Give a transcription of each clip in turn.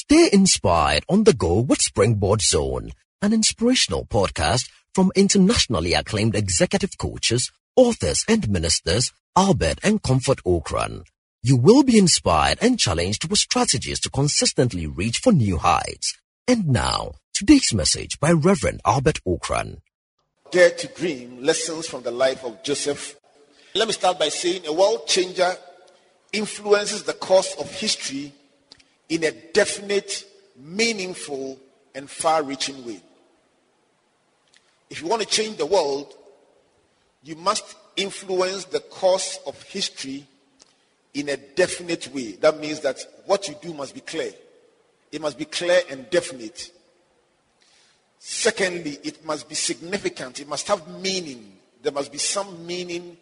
Stay inspired on the go with Springboard Zone, an inspirational podcast from internationally acclaimed executive coaches, authors, and ministers Albert and Comfort Ocran. You will be inspired and challenged with strategies to consistently reach for new heights. And now, today's message by Reverend Albert Ocran. Dare to dream lessons from the life of Joseph. Let me start by saying a world changer influences the course of history in a definite, meaningful, and far reaching way. If you want to change the world, you must influence the course of history in a definite way. That means that what you do must be clear. It must be clear and definite. Secondly, it must be significant. It must have meaning. There must be some meaning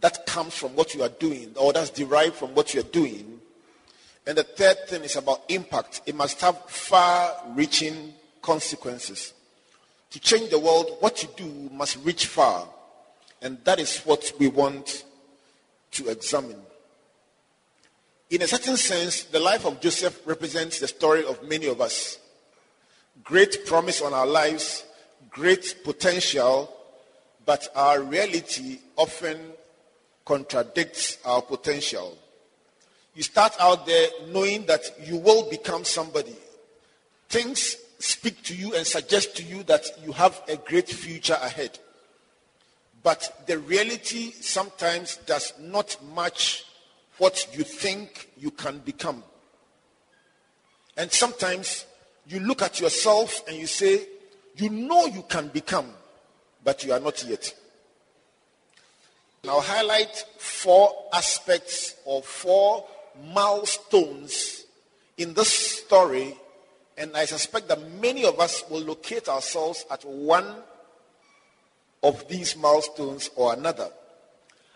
that comes from what you are doing or that's derived from what you are doing. And the third thing is about impact. It must have far reaching consequences. To change the world, what you do must reach far. And that is what we want to examine. In a certain sense, the life of Joseph represents the story of many of us. Great promise on our lives, great potential, but our reality often contradicts our potential. You start out there knowing that you will become somebody. Things speak to you and suggest to you that you have a great future ahead. But the reality sometimes does not match what you think you can become. And sometimes you look at yourself and you say, you know you can become, but you are not yet. I'll highlight four aspects or four milestones in this story, and I suspect that many of us will locate ourselves at one of these milestones or another.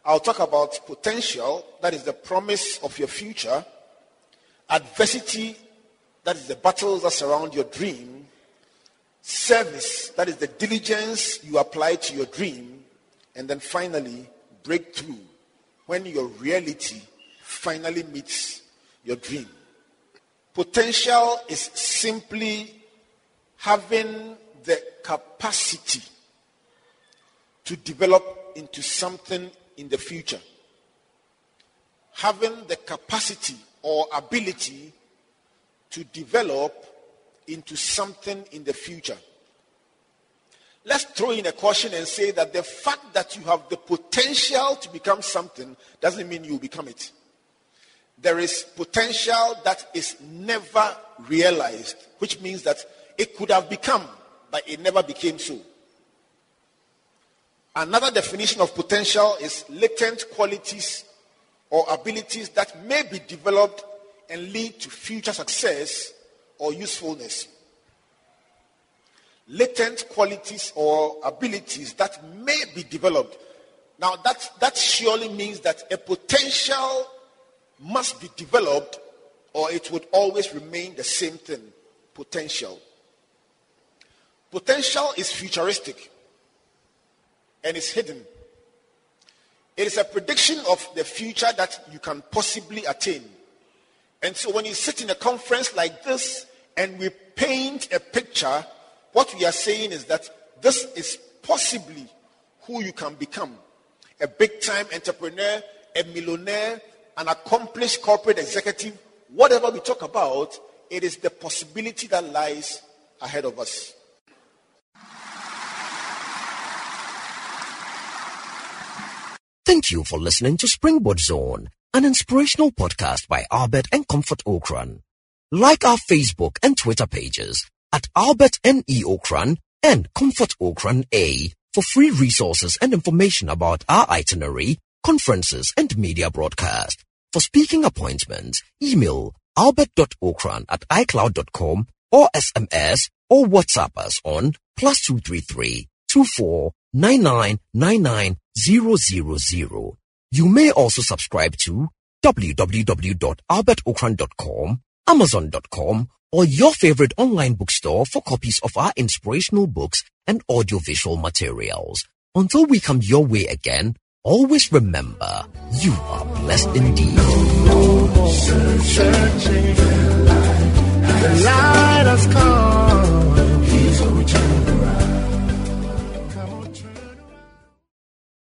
I'll talk about potential, that is the promise of your future, adversity, that is the battles that surround your dream, service, that is the diligence you apply to your dream, and then finally, breakthrough, when your reality finally meets your dream. Potential is simply having the capacity to develop into something in the future. Having the capacity or ability to develop into something in the future. Let's throw in a caution and say that the fact that you have the potential to become something doesn't mean you become it. There is potential that is never realized, which means that it could have become, but it never became so. Another definition of potential is latent qualities or abilities that may be developed and lead to future success or usefulness. Latent qualities or abilities that may be developed. Now, that, that surely means that a potential must be developed or it would always remain the same thing potential. Potential is futuristic and is hidden. It is a prediction of the future that you can possibly attain. And so when you sit in a conference like this and we paint a picture, what we are saying is that this is possibly who you can become. A big time entrepreneur, a millionaire, an accomplished corporate executive, whatever we talk about, it is the possibility that lies ahead of us. Thank you for listening to Springboard Zone, an inspirational podcast by Albert and Comfort Ocran. Like our Facebook and Twitter pages at Albert N.E. Ocran and Comfort Ocran A for free resources and information about our itinerary, conferences, and media broadcast. For speaking appointments, email albert.ocran at icloud.com or SMS or WhatsApp us on plus 233 24 000. You may also subscribe to www.albertocran.com, amazon.com, or your favorite online bookstore for copies of our inspirational books and audiovisual materials. Until we come your way again, always remember you are blessed indeed.